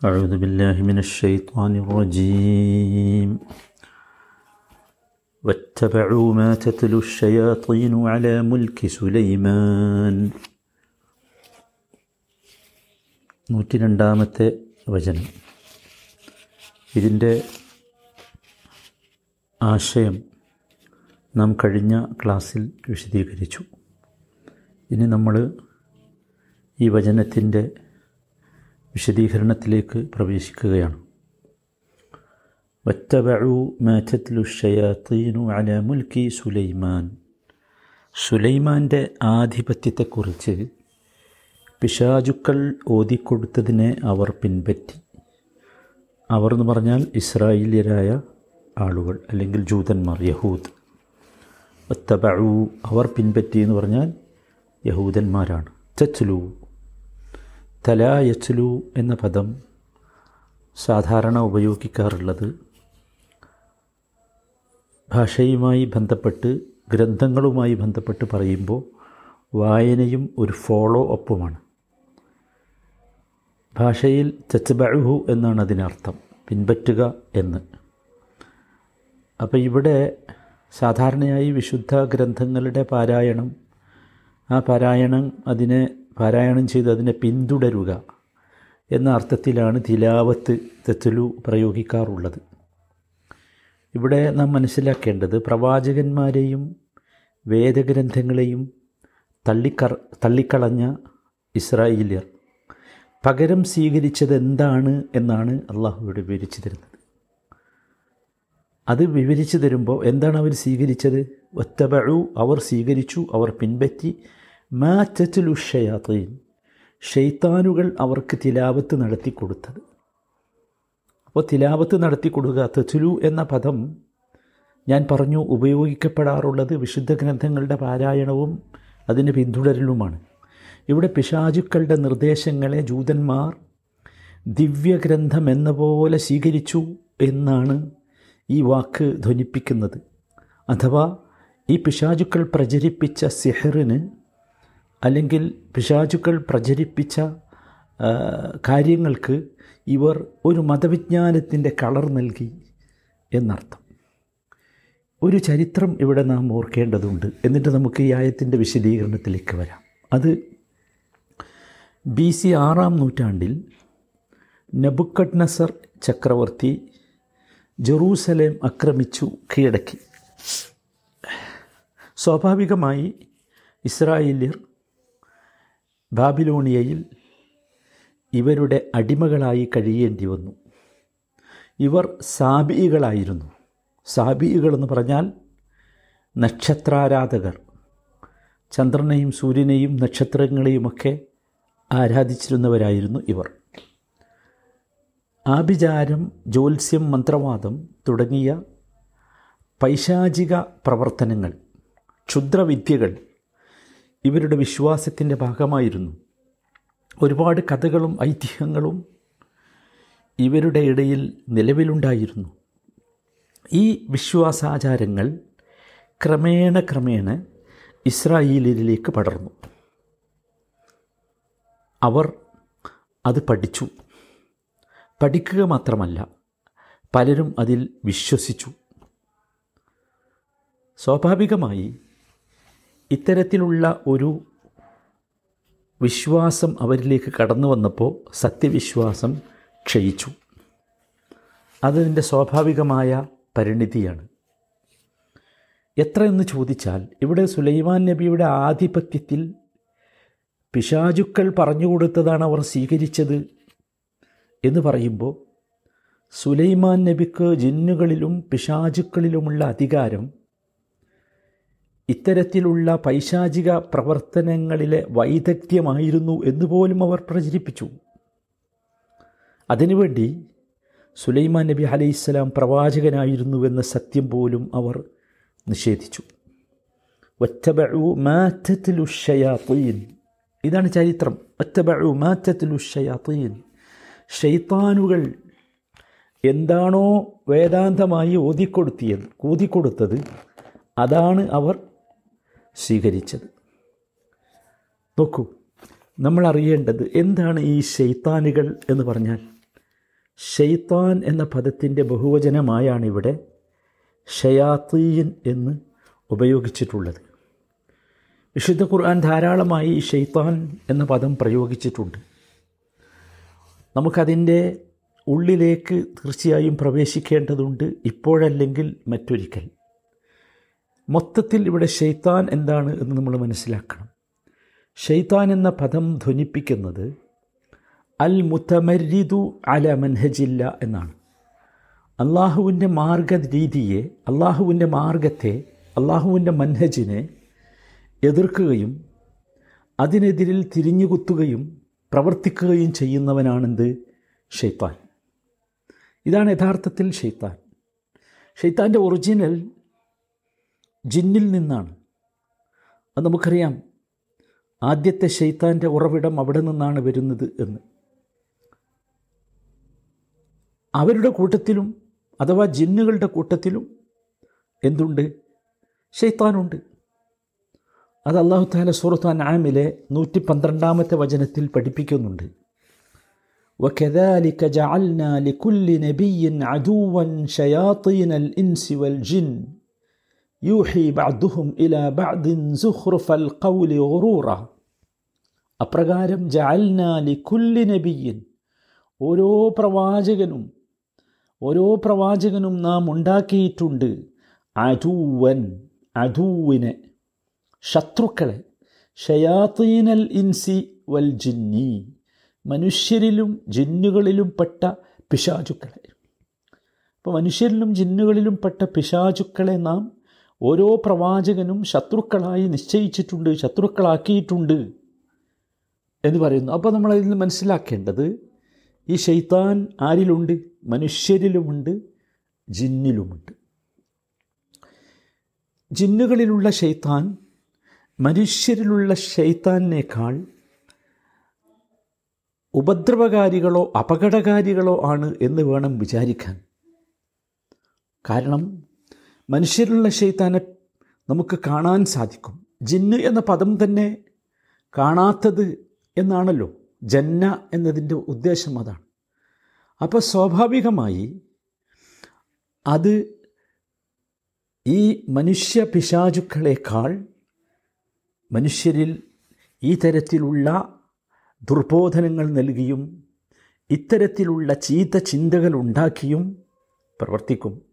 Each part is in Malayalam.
أعوذ بالله من الشيطان الرجيم واتبعوا ما تتلو الشياطين على ملك سليمان നൂറ്റി രണ്ടാമത്തെ വചനം ഇതിൻ്റെ ആശയം നാം കഴിഞ്ഞ ക്ലാസ്സിൽ വിശദീകരിച്ചു ഇനി നമ്മൾ ഈ വചനത്തിൻ്റെ വിശദീകരണത്തിലേക്ക് പ്രവേശിക്കുകയാണ്. വറ്റബഴു മാറ്റത്തിലു ഷയാത്തീനു അല മുൽക്കി സുലൈമാൻ. സുലൈമാന്റെ ആധിപത്യത്തെക്കുറിച്ച് പിശാചുക്കൾ ഓതിക്കൊടുത്തതിനെ അവർ പിൻപറ്റി. അവർ എന്ന് പറഞ്ഞാൽ ഇസ്രായേലിയരായ ആളുകൾ അല്ലെങ്കിൽ ജൂതന്മാർ യഹൂദ്. വത്തബഴു അവർ പിൻപറ്റി എന്ന് പറഞ്ഞാൽ യഹൂദന്മാരാണ്. ചച്ചുലു തലായച്ചുലു എന്ന പദം സാധാരണ ഉപയോഗിക്കാറുള്ളത് ഭാഷയുമായി ബന്ധപ്പെട്ട് ഗ്രന്ഥങ്ങളുമായി ബന്ധപ്പെട്ട് പറയുമ്പോൾ വായനയും ഒരു ഫോളോ അപ്പുമാണ് ഭാഷയിൽ ചച്ചബഹു എന്നാണ് അതിനർത്ഥം പിൻപറ്റുക എന്ന്. അപ്പോൾ ഇവിടെ സാധാരണയായി വിശുദ്ധ ഗ്രന്ഥങ്ങളുടെ പാരായണം ആ പാരായണം അതിനെ പാരായണം ചെയ്ത് അതിനെ പിന്തുടരുക എന്ന അർത്ഥത്തിലാണ് തിലാവത്ത് തെത്തലു പ്രയോഗിക്കാറുള്ളത്. ഇവിടെ നാം മനസ്സിലാക്കേണ്ടത് പ്രവാചകന്മാരെയും വേദഗ്രന്ഥങ്ങളെയും തള്ളിക്ക തള്ളിക്കളഞ്ഞ ഇസ്രായേലിയർ പകരം സ്വീകരിച്ചത് എന്താണ് എന്നാണ് അള്ളാഹു ഇവിടെ വിവരിച്ചു തരുന്നത്. അത് വിവരിച്ചു തരുമ്പോൾ എന്താണ് അവർ സ്വീകരിച്ചത്? ഒറ്റപഴു അവർ സ്വീകരിച്ചു അവർ പിൻപറ്റി മാറ്റത്തിലു ഷയാത്തീൻ ഷെയ്ത്താനുകൾ അവർക്ക് തിലാവത്ത് നടത്തി കൊടുത്തത് അപ്പോൾ തിലാവത്ത് നടത്തി കൊടുക്കുക തെച്ചുലു എന്ന പദം ഞാൻ പറഞ്ഞു ഉപയോഗിക്കപ്പെടാറുള്ളത് വിശുദ്ധ ഗ്രന്ഥങ്ങളുടെ പാരായണവും അതിന് പിന്തുടരലുമാണ്. ഇവിടെ പിശാചുക്കളുടെ നിർദ്ദേശങ്ങളെ ജൂതന്മാർ ദിവ്യഗ്രന്ഥം എന്ന പോലെ സ്വീകരിച്ചു എന്നാണ് ഈ വാക്ക് ധ്വനിപ്പിക്കുന്നത്. അഥവാ ഈ പിശാചുക്കൾ പ്രചരിപ്പിച്ച സിഹറിന് അല്ലെങ്കിൽ പിശാചുക്കൾ പ്രചരിപ്പിച്ച കാര്യങ്ങൾക്ക് ഇവർ ഒരു മതവിജ്ഞാനത്തിന്റെ കളർ നൽകി എന്നർത്ഥം. ഒരു ചരിത്രം ഇവിടെ നാം ഓർക്കേണ്ടതുണ്ട്. എന്നിട്ട് നമുക്ക് ഈ ആയത്തിന്റെ വിശദീകരണത്തിലേക്ക് വരാം. അത് ബി സി ആറാം നൂറ്റാണ്ടിൽ നബുക്കഡ് നസർ ചക്രവർത്തി ജെറൂസലേം ആക്രമിച്ചു കീഴടക്കി. സ്വാഭാവികമായി ഇസ്രായേല്യർ ബാബിലോണിയയിൽ ഇവരുടെ അടിമകളായി കഴിയേണ്ടി വന്നു. ഇവർ സാബികളായിരുന്നു. സാബികൾ എന്ന് പറഞ്ഞാൽ നക്ഷത്രാരാധകർ. ചന്ദ്രനെയും സൂര്യനെയും നക്ഷത്രങ്ങളെയുമൊക്കെ ആരാധിച്ചിരുന്നവരായിരുന്നു ഇവർ. ആഭിചാരം ജ്യോത്സ്യം മന്ത്രവാദം തുടങ്ങിയ പൈശാചിക പ്രവർത്തനങ്ങൾ ക്ഷുദ്രവിദ്യകൾ ഇവരുടെ വിശ്വാസത്തിന്റെ ഭാഗമായിരുന്നു. ഒരുപാട് കഥകളും ഐതിഹ്യങ്ങളും ഇവരുടെ ഇടയിൽ നിലവിലുണ്ടായിരുന്നു. ഈ വിശ്വാസാചാരങ്ങൾ ക്രമേണ ക്രമേണ ഇസ്രായേലിലേക്ക് പടർന്നു. അവർ അത് പഠിച്ചു. പഠിക്കുക മാത്രമല്ല പലരും അതിൽ വിശ്വസിച്ചു. സ്വാഭാവികമായി ഇത്തരത്തിലുള്ള ഒരു വിശ്വാസം അവരിലേക്ക് കടന്നു വന്നപ്പോൾ സത്യവിശ്വാസം ക്ഷയിച്ചു. അതിന്റെ സ്വാഭാവികമായ പരിണിതിയാണ്. എത്രയെന്ന് ചോദിച്ചാൽ ഇവിടെ സുലൈമാൻ നബിയുടെ ആധിപത്യത്തിൽ പിശാചുക്കൾ പറഞ്ഞു കൊടുത്തതാണ് അവർ സ്വീകരിച്ചത് എന്ന് പറയുമ്പോൾ സുലൈമാൻ നബിക്ക് ജിന്നുകളിലും പിശാചുക്കളിലുമുള്ള അധികാരം ഇത്തരത്തിലുള്ള പൈശാചിക പ്രവർത്തനങ്ങളിലെ വൈദഗ്ധ്യമായിരുന്നു എന്നുപോലും അവർ പ്രചരിപ്പിച്ചു. അതിനുവേണ്ടി സുലൈമാൻ നബി അലൈഹിസ്സലാം പ്രവാചകനായിരുന്നുവെന്ന സത്യം പോലും അവർ നിഷേധിച്ചു. ഒറ്റബഴു മാറ്റത്തിലുഷയാത്തീൻ ഇതാണ് ചരിത്രം. ഒറ്റബഴു മാറ്റത്തിലുഷയാത്തീൻ ഷെയ്ത്താനുകൾ എന്താണോ വേദാന്തമായി ഓതിക്കൊടുത്തിയത് ഓതിക്കൊടുത്തത് അതാണ് അവർ സ്വീകരിച്ചത്. നോക്കൂ നമ്മൾ അറിയേണ്ടത് എന്താണ് ഈ ഷെയ്ത്താനുകൾ എന്ന് പറഞ്ഞാൽ? ഷെയ്ത്താൻ എന്ന പദത്തിന്റെ ബഹുവചനമായാണ് ഇവിടെ ഷയാത്തീൻ എന്ന് ഉപയോഗിച്ചിട്ടുള്ളത്. വിശുദ്ധ ഖുർആൻ ധാരാളമായി ഷെയ്ത്താൻ എന്ന പദം പ്രയോഗിച്ചിട്ടുണ്ട്. നമുക്കതിന്റെ ഉള്ളിലേക്ക് തീർച്ചയായും പ്രവേശിക്കേണ്ടതുണ്ട് ഇപ്പോഴല്ലെങ്കിൽ മറ്റൊരിക്കൽ. മൊത്തത്തിൽ ഇവിടെ ഷെയ്ത്താൻ എന്താണ് എന്ന് നമ്മൾ മനസ്സിലാക്കണം. ഷെയ്ത്താൻ എന്ന പദം ധ്വനിപ്പിക്കുന്നത് അൽ മുത്തമരിദു അല മൻഹജില്ല എന്നാണ്. അള്ളാഹുവിന്റെ മാർഗ രീതിയെ അള്ളാഹുവിന്റെ മാർഗത്തെ അള്ളാഹുവിന്റെ മൻഹജിനെ എതിർക്കുകയും അതിനെതിരിൽ തിരിഞ്ഞുകുത്തുകയും പ്രവർത്തിക്കുകയും ചെയ്യുന്നവനാണെന്ത്? ഷെയ്ത്താൻ ഇതാണ് യഥാർത്ഥത്തിൽ ഷെയ്ത്താൻ ഷെയ്ത്താന്റെ ഒറിജിനൽ ജിന്നിൽ നിന്നാണ് അത് നമുക്കറിയാം ആദ്യത്തെ ഷെയ്ത്താൻ്റെ ഉറവിടം അവിടെ നിന്നാണ് വരുന്നത് എന്ന് അവരുടെ കൂട്ടത്തിലും അഥവാ ജിന്നുകളുടെ കൂട്ടത്തിലും എന്തുണ്ട് ഷെയ്ത്താനുണ്ട് അത് അള്ളാഹു താല സൂറത്ത് അനാമിലെ നൂറ്റി പന്ത്രണ്ടാമത്തെ വചനത്തിൽ പഠിപ്പിക്കുന്നുണ്ട് وكذلك جعلنا لكل نبي عدوا شياطين الإنس والجن യൂഹി ബഅദുഹും ഇല ബഅദിൻ സുഖ്റുഫൽ ഖൗലി ഗുറൂറ. അപ്രകാരം ജഅൽനാ ലികുല്ലി നബിയിൻ ഓരോ പ്രവാചകനും ഓരോ പ്രവാചകനും നാം ഉണ്ടാക്കിയിട്ടുണ്ട് അജൂവൻ അജൂവിനെ ശത്രുക്കളെ ഷയാത്തീനൽ ഇൻസി വൽ ജിന്നി. മനുഷ്യരിലും ജിന്നുകളിലും പെട്ട പിശാചുക്കളെ. അപ്പോൾ മനുഷ്യരിലും ജിന്നുകളിലും പെട്ട പിശാചുക്കളെ നാം ഓരോ പ്രവാചകനും ശത്രുക്കളായി നിശ്ചയിച്ചിട്ടുണ്ട് ശത്രുക്കളാക്കിയിട്ടുണ്ട് എന്ന് പറയുന്നു. അപ്പോൾ നമ്മൾ അതിൽ നിന്ന് മനസ്സിലാക്കേണ്ടത് ഈ ഷെയ്ത്താൻ ആരിലുണ്ട്? മനുഷ്യരിലുമുണ്ട് ജിന്നിലുമുണ്ട്. ജിന്നുകളിലുള്ള ഷെയ്ത്താൻ മനുഷ്യരിലുള്ള ഷെയ്ത്താനേക്കാൾ ഉപദ്രവകാരികളോ അപകടകാരികളോ ആണ് എന്ന് വേണം വിചാരിക്കാൻ. കാരണം മനുഷ്യരിലുള്ള ഷെയ്ത്താനെ നമുക്ക് കാണാൻ സാധിക്കും. ജിന്ന് എന്ന പദം തന്നെ കാണാത്തത് എന്നാണല്ലോ. ജന്ന എന്നതിന്റെ ഉദ്ദേശം അതാണ്. അപ്പോൾ സ്വാഭാവികമായി അത് ഈ മനുഷ്യ പിശാചുക്കളേക്കാൾ മനുഷ്യരിൽ ഈ തരത്തിലുള്ള ദുർബോധനങ്ങൾ നൽകിയും ഇത്തരത്തിലുള്ള ചീത്ത ചിന്തകൾ ഉണ്ടാക്കിയും പ്രവർത്തിക്കും.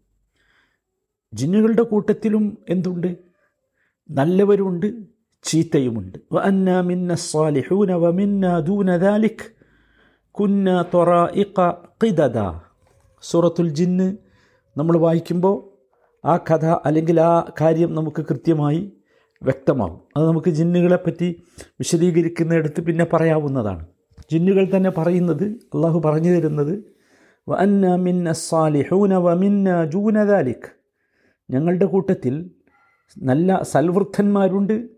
ജിന്നുകളുടെ കൂട്ടത്തിലും എന്തുണ്ട്? നല്ലവരുണ്ട് ചീത്തയുമുണ്ട്. സുറത്തുൽ ഖിദദ. സൂറത്തുൽ ജിന്ന് നമ്മൾ വായിക്കുമ്പോൾ ആ കഥ അല്ലെങ്കിൽ ആ കാര്യം നമുക്ക് കൃത്യമായി വ്യക്തമാകും അത് നമുക്ക് ജിന്നുകളെ പറ്റി വിശദീകരിക്കുന്നിടത്ത് പിന്നെ പറയാവുന്നതാണ്. ജിന്നുകൾ തന്നെ പറയുന്നത് അള്ളാഹു പറഞ്ഞു തരുന്നത് വ അന്ന മിന്ന സാലിഹൂന വ മിന്ന ജൂനദാലിഖ് ഞങ്ങളുടെ കൂട്ടത്തിൽ നല്ല സൽവൃദ്ധന്മാരുണ്ട്.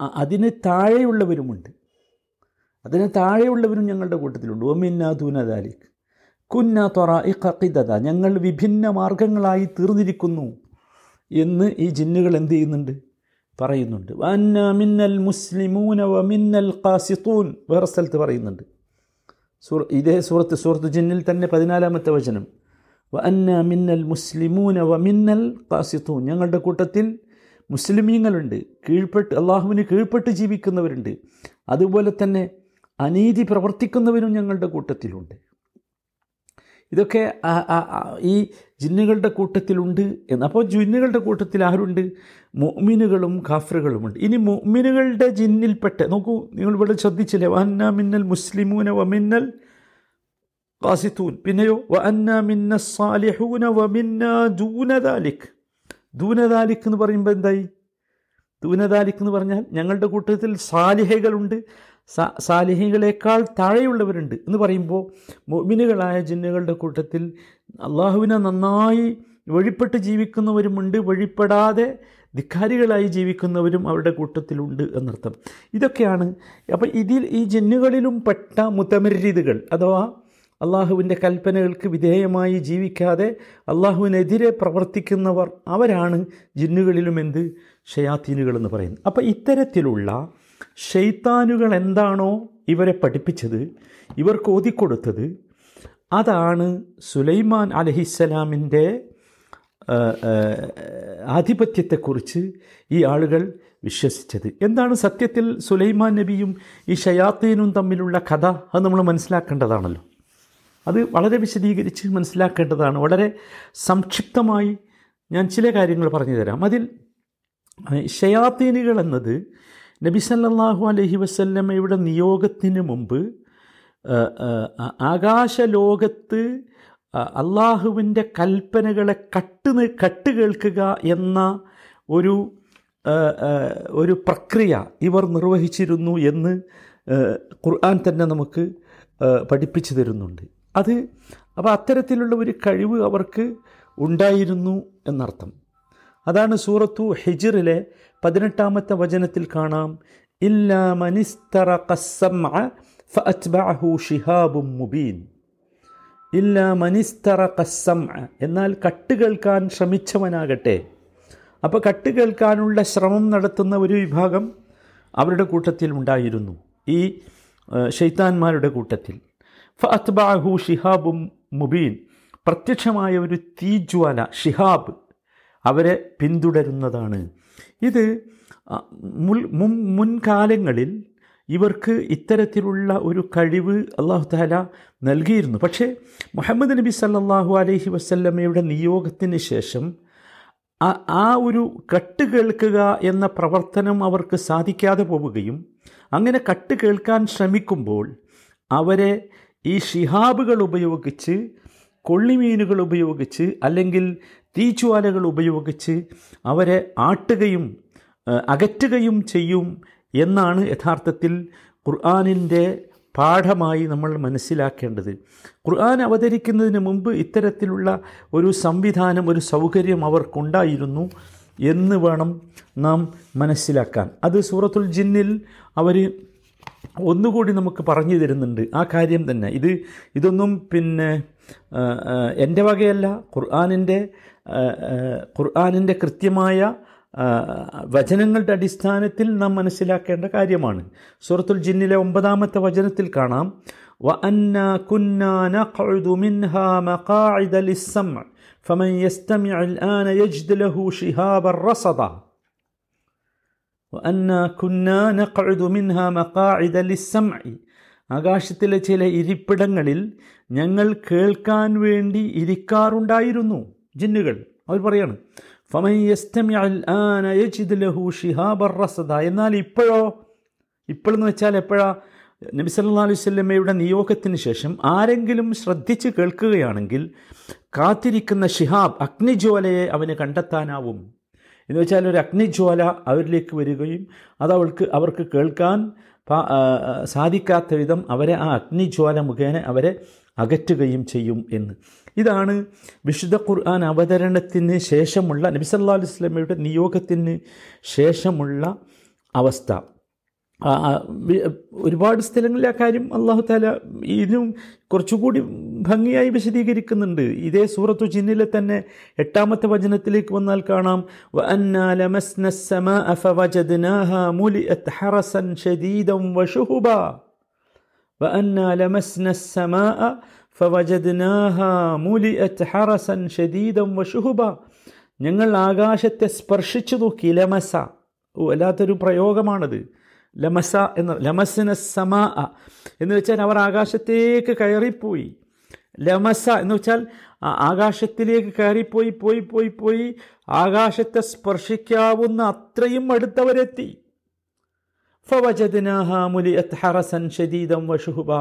അതിന് താഴെയുള്ളവരുമുണ്ട്. അതിന് താഴെയുള്ളവരും ഞങ്ങളുടെ കൂട്ടത്തിലുണ്ട്. ഒമിന്ന ദൂനദാലിക് കുന്ന തൊറ ഇഖിദത ഞങ്ങൾ വിഭിന്ന മാർഗങ്ങളായി തീർന്നിരിക്കുന്നു എന്ന് ഈ ജിന്നുകൾ എന്ത് ചെയ്യുന്നുണ്ട്? പറയുന്നുണ്ട്. വന്ന മിന്നൽ മുസ്ലിമൂന വ മിന്നൽ കാസിത്തൂൻ വേറെ സ്ഥലത്ത് പറയുന്നുണ്ട്. സൂർ ഇതേ സൂറത്ത് സൂറത്ത് ജിന്നിൽ തന്നെ പതിനാലാമത്തെ വചനം. വ അന്ന മിന്നൽ മുസ്ലിമൂന വ മിന്നൽ കാസിത്തൂൻ ഞങ്ങളുടെ കൂട്ടത്തിൽ മുസ്ലിമീങ്ങളുണ്ട്. കീഴ്പ്പെട്ട് അള്ളാഹുവിന് കീഴ്പ്പെട്ട് ജീവിക്കുന്നവരുണ്ട്. അതുപോലെ തന്നെ അനീതി പ്രവർത്തിക്കുന്നവരും ഞങ്ങളുടെ കൂട്ടത്തിലുണ്ട്. ഇതൊക്കെ ഈ ജിന്നുകളുടെ കൂട്ടത്തിലുണ്ട് എന്ന്. അപ്പോൾ ജിന്നുകളുടെ കൂട്ടത്തിൽ ആരുണ്ട്? മൊമിനുകളും കാഫറുകളുമുണ്ട്. ഇനി മൊമിനുകളുടെ ജിന്നിൽപ്പെട്ട നോക്കൂ നിങ്ങൾ ഇവിടെ ശ്രദ്ധിച്ചില്ലേ? വന്ന മിന്നൽ മുസ്ലിമൂന വമിന്നൽ ഖാസിത്തൂൻ. പിന്നെയോ വന്ന മിന്ന സാലിഹൂന വമിന്ന ദൂനദാലിക് ദൂനദാലിക് എന്ന് പറയുമ്പോൾ എന്തായി? ദൂനദാലിക് എന്ന് പറഞ്ഞാൽ ഞങ്ങളുടെ കൂട്ടത്തിൽ സാലിഹകളുണ്ട്. സാലിഹികളേക്കാൾ താഴെയുള്ളവരുണ്ട് എന്ന് പറയുമ്പോൾ മൊമിനുകളായ ജിന്നുകളുടെ കൂട്ടത്തിൽ അള്ളാഹുവിനെ നന്നായി വഴിപ്പെട്ട് ജീവിക്കുന്നവരുമുണ്ട്. വഴിപ്പെടാതെ ധിക്കാരികളായി ജീവിക്കുന്നവരും അവരുടെ കൂട്ടത്തിലുണ്ട് എന്നർത്ഥം. ഇതൊക്കെയാണ്. അപ്പോൾ ഇതിൽ ഈ ജിന്നുകളിലും പെട്ട മുത്തമരീതുകൾ അഥവാ അള്ളാഹുവിന്റെ കൽപ്പനകൾക്ക് വിധേയമായി ജീവിക്കാതെ അള്ളാഹുവിനെതിരെ പ്രവർത്തിക്കുന്നവർ അവരാണ് ജിന്നുകളിലും എന്ത് ഷയാത്തീനുകൾ എന്ന് പറയുന്നത്. അപ്പോൾ ഇത്തരത്തിലുള്ള ഷെയ്ത്താനുകൾ എന്താണോ ഇവരെ പഠിപ്പിച്ചത് ഇവർക്ക് ഓതിക്കൊടുത്തത് അതാണ് സുലൈമാൻ അലഹിസ്സലാമിന്റെ ആധിപത്യത്തെക്കുറിച്ച് ഈ ആളുകൾ വിശ്വസിച്ചത്. എന്താണ് സത്യത്തിൽ സുലൈമാൻ നബിയും ഈ ഷയാത്തീനും തമ്മിലുള്ള കഥ? അത് നമ്മൾ മനസ്സിലാക്കേണ്ടതാണല്ലോ. അത് വളരെ വിശദീകരിച്ച് മനസ്സിലാക്കേണ്ടതാണ്. വളരെ സംക്ഷിപ്തമായി ഞാൻ ചില കാര്യങ്ങൾ പറഞ്ഞു തരാം അതിൽ ഷയാത്തീനുകൾ എന്നത് നബി സല്ലാഹു അലഹി വസല്ലമ്മയുടെ നിയോഗത്തിന് മുമ്പ് ആകാശലോകത്ത് അള്ളാഹുവിന്റെ കൽപ്പനകളെ കട്ട് കട്ട് കേൾക്കുക എന്ന ഒരു ഒരു പ്രക്രിയ ഇവർ നിർവഹിച്ചിരുന്നു എന്ന് ഖുർആൻ തന്നെ നമുക്ക് പഠിപ്പിച്ചു തരുന്നുണ്ട്. അത് അപ്പോൾ അത്തരത്തിലുള്ള ഒരു കഴിവ് അവർക്ക് ഉണ്ടായിരുന്നു എന്നർത്ഥം. അതാണ് സൂറത്തു ഹിജിറിലെ പതിനെട്ടാമത്തെ വചനത്തിൽ കാണാം. ഷിഹാബും മുബീൻ. ഇല്ല മനിസ്തറ കസ്സം എന്നാൽ കട്ട് കേൾക്കാൻ ശ്രമിച്ചവനാകട്ടെ. അപ്പോൾ കട്ട് കേൾക്കാനുള്ള ശ്രമം നടത്തുന്ന ഒരു വിഭാഗം അവരുടെ കൂട്ടത്തിൽ ഉണ്ടായിരുന്നു. ഈ ഷെയ്ത്താന്മാരുടെ കൂട്ടത്തിൽ. ഫഅത്ബഅഹു ഷിഹാബും മുബീൻ. പ്രത്യക്ഷമായ ഒരു തീജ്വാല ഷിഹാബ് അവരെ പിന്തുടരുന്നതാണ്. ഇത് മുൻ മുൻകാലങ്ങളിൽ ഇവർക്ക് ഇത്തരത്തിലുള്ള ഒരു കഴിവ് അള്ളാഹു താല നൽകിയിരുന്നു. പക്ഷേ മുഹമ്മദ് നബി സല്ലാഹു അലൈഹി വസല്ലമ്മയുടെ നിയോഗത്തിന് ശേഷം ആ ഒരു കട്ട് കേൾക്കുക എന്ന പ്രവർത്തനം അവർക്ക് സാധിക്കാതെ പോവുകയും അങ്ങനെ കട്ട് കേൾക്കാൻ ശ്രമിക്കുമ്പോൾ അവരെ ഈ ഷിഹാബുകൾ ഉപയോഗിച്ച് കൊള്ളിമീനുകൾ ഉപയോഗിച്ച് അല്ലെങ്കിൽ തീച്ചുവാലകൾ ഉപയോഗിച്ച് അവരെ ആട്ടുകയും അകറ്റുകയും ചെയ്യും എന്നാണ് യഥാർത്ഥത്തിൽ ഖുർആാനിന്റെ പാഠമായി നമ്മൾ മനസ്സിലാക്കേണ്ടത്. ഖുർആൻ അവതരിക്കുന്നതിന് മുമ്പ് ഇത്തരത്തിലുള്ള ഒരു സംവിധാനം ഒരു സൗകര്യം അവർക്കുണ്ടായിരുന്നു എന്ന് വേണം നാം മനസ്സിലാക്കാൻ. അത് സൂറത്തുൽ ജിന്നിൽ അവർ ഒന്നുകൂടി നമുക്ക് പറഞ്ഞു തരുന്നുണ്ട്. ആ കാര്യം തന്നെ. ഇത് ഇതൊന്നും പിന്നെ എന്റെ വകയല്ല. ഖുർആാനിന്റെ ഖുർആാനിന്റെ കൃത്യമായ വചനങ്ങളുടെ അടിസ്ഥാനത്തിൽ നാം മനസ്സിലാക്കേണ്ട കാര്യമാണ്. സൂറത്തുൽ ജിന്നിലെ ഒമ്പതാമത്തെ വചനത്തിൽ കാണാം. വ അന്ന കുന്നാന മിൻഹാ മഖാഇദ ലിസ്സം ഫമൻ ആന യജ്ദ് ലഹു ഷിഹാബർ റസദ. അന്ന കുന്നാന കഴുതു മിൻഹ മക്കാഇദ ലിസംഇ ആകാശത്തിലെ ചില ഇരിപ്പിടങ്ങളിൽ ഞങ്ങൾ കേൾക്കാൻ വേണ്ടി ഇരിക്കാറുണ്ടായിരുന്നു. ജിന്നുകൾ അവർ പറയാണ് എന്നാൽ ഇപ്പോഴോ ഇപ്പോഴെന്ന് വെച്ചാൽ എപ്പോഴാ? നബി സല്ലാ അലൈഹി സ്വല്ലമ്മയുടെ നിയോഗത്തിന് ശേഷം ആരെങ്കിലും ശ്രദ്ധിച്ച് കേൾക്കുകയാണെങ്കിൽ കാത്തിരിക്കുന്ന ഷിഹാബ് അഗ്നിജ്വാലയെ അവന് കണ്ടെത്താനാവും. എന്ന് വെച്ചാൽ ഒരു അഗ്നിജ്വാല അവരിലേക്ക് വരികയും അത് അവൾക്ക് അവർക്ക് കേൾക്കാൻ സാധിക്കാത്ത വിധം അവരെ ആ അഗ്നിജ്വാല മുഖേന അവരെ അകറ്റുകയും ചെയ്യും എന്ന്. ഇതാണ് വിശുദ്ധ ഖുർആൻ അവതരണത്തിന് ശേഷമുള്ള നബിസല്ലാ അലൈഹി നിയോഗത്തിന് ശേഷമുള്ള അവസ്ഥ. ഒരുപാട് സ്ഥലങ്ങളിൽ ആ കാര്യം അള്ളാഹു താല ഇതിനും കുറച്ചുകൂടി ഭംഗിയായി വിശദീകരിക്കുന്നുണ്ട്. ഇതേ സൂറത്തു ജിന്നിലെ തന്നെ എട്ടാമത്തെ വചനത്തിലേക്ക് വന്നാൽ കാണാം. ഞങ്ങൾ ആകാശത്തെ സ്പർശിച്ചു നോക്കി. ലമസ. വല്ലാത്തൊരു പ്രയോഗമാണത്. ലമസ എന്ന ലമസിന സമാ എന്ന് വെച്ചാൽ അവർ ആകാശത്തേക്ക് കയറിപ്പോയി. ലമസ എന്ന് വെച്ചാൽ ആകാശത്തിലേക്ക് കയറിപ്പോയി പോയി പോയി പോയി ആകാശത്തെ സ്പർശിക്കാവുന്ന അത്രയും അടുത്തവരെത്തി. ഹറസൻ ശരീരം വഷുഹുബ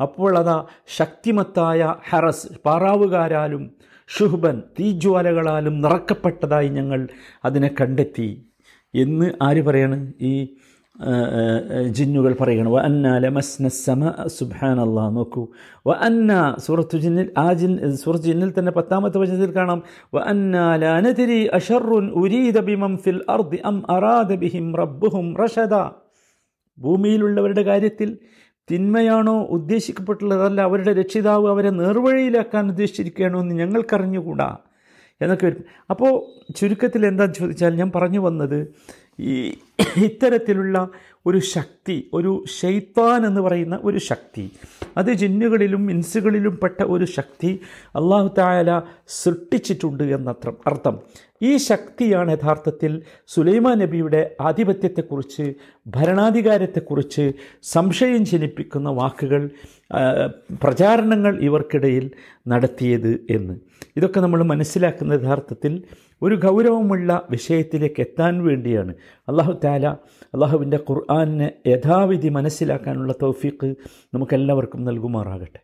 അപ്പോൾ അതാ ശക്തിമത്തായ ഹറസ് പാറാവുകാരാലും ഷുഹുബൻ തീജ്വാലകളാലും നിറക്കപ്പെട്ടതായി ഞങ്ങൾ അതിനെ കണ്ടെത്തി. എന്ന് ആര് പറയാണ്? ഈ ജിന്നുകൾ പറയണം വ അന്ന ലമസ്ന സമ സുബാൻ അള്ളാഹ് നോക്കൂ. വ അന്ന സൂറത്തു ജിന്നിൽ ആ ജിൻ സൂറത്ത് ജിന്നിൽ തന്നെ പത്താമത്തെ വചനത്തിൽ കാണാം വ അന്ന ലനതിരി അഷറുൻ ഉരീദ ബിമം ഫിൽ അർദി അം അറാദ ബിഹിം റബ്ബുഹും റഷദ. ഭൂമിയിലുള്ളവരുടെ കാര്യത്തിൽ തിന്മയാണോ ഉദ്ദേശിക്കപ്പെട്ടുള്ളതല്ല അവരുടെ രക്ഷിതാവ് അവരെ നേർവഴിയിലാക്കാൻ ഉദ്ദേശിച്ചിരിക്കുകയാണോ എന്ന് ഞങ്ങൾക്കറിഞ്ഞുകൂടാ? എന്നൊക്കെ വരും. അപ്പോൾ ചുരുക്കത്തിൽ എന്താ ചോദിച്ചാൽ ഞാൻ പറഞ്ഞു വന്നത് ഈ ഇത്തരത്തിലുള്ള ഒരു ശക്തി ഒരു ഷെയ്ത്താൻ എന്ന് പറയുന്ന ഒരു ശക്തി അത് ജിന്നുകളിലും ഇൻസുകളിലും പെട്ട ഒരു ശക്തി അള്ളാഹു തായാല സൃഷ്ടിച്ചിട്ടുണ്ട് എന്നത്ര അർത്ഥം. ഈ ശക്തിയാണ് യഥാർത്ഥത്തിൽ സുലൈമാൻ നബിയുടെ ആധിപത്യത്തെക്കുറിച്ച് ഭരണാധികാരത്തെക്കുറിച്ച് സംശയം ജനിപ്പിക്കുന്ന വാക്കുകൾ പ്രചാരണങ്ങൾ ഇവർക്കിടയിൽ നടത്തിയത് എന്ന്. ഇതൊക്കെ നമ്മൾ മനസ്സിലാക്കുന്ന യഥാർത്ഥത്തിൽ ഒരു ഗൗരവമുള്ള വിഷയത്തിലേക്ക് എത്താൻ വേണ്ടിയാണ്. അള്ളാഹു താല അള്ളാഹുവിന്റെ ഖുർആാനിനെ യഥാവിധി മനസ്സിലാക്കാനുള്ള തൗഫീഖ് നമുക്കെല്ലാവർക്കും നൽകുമാറാകട്ടെ.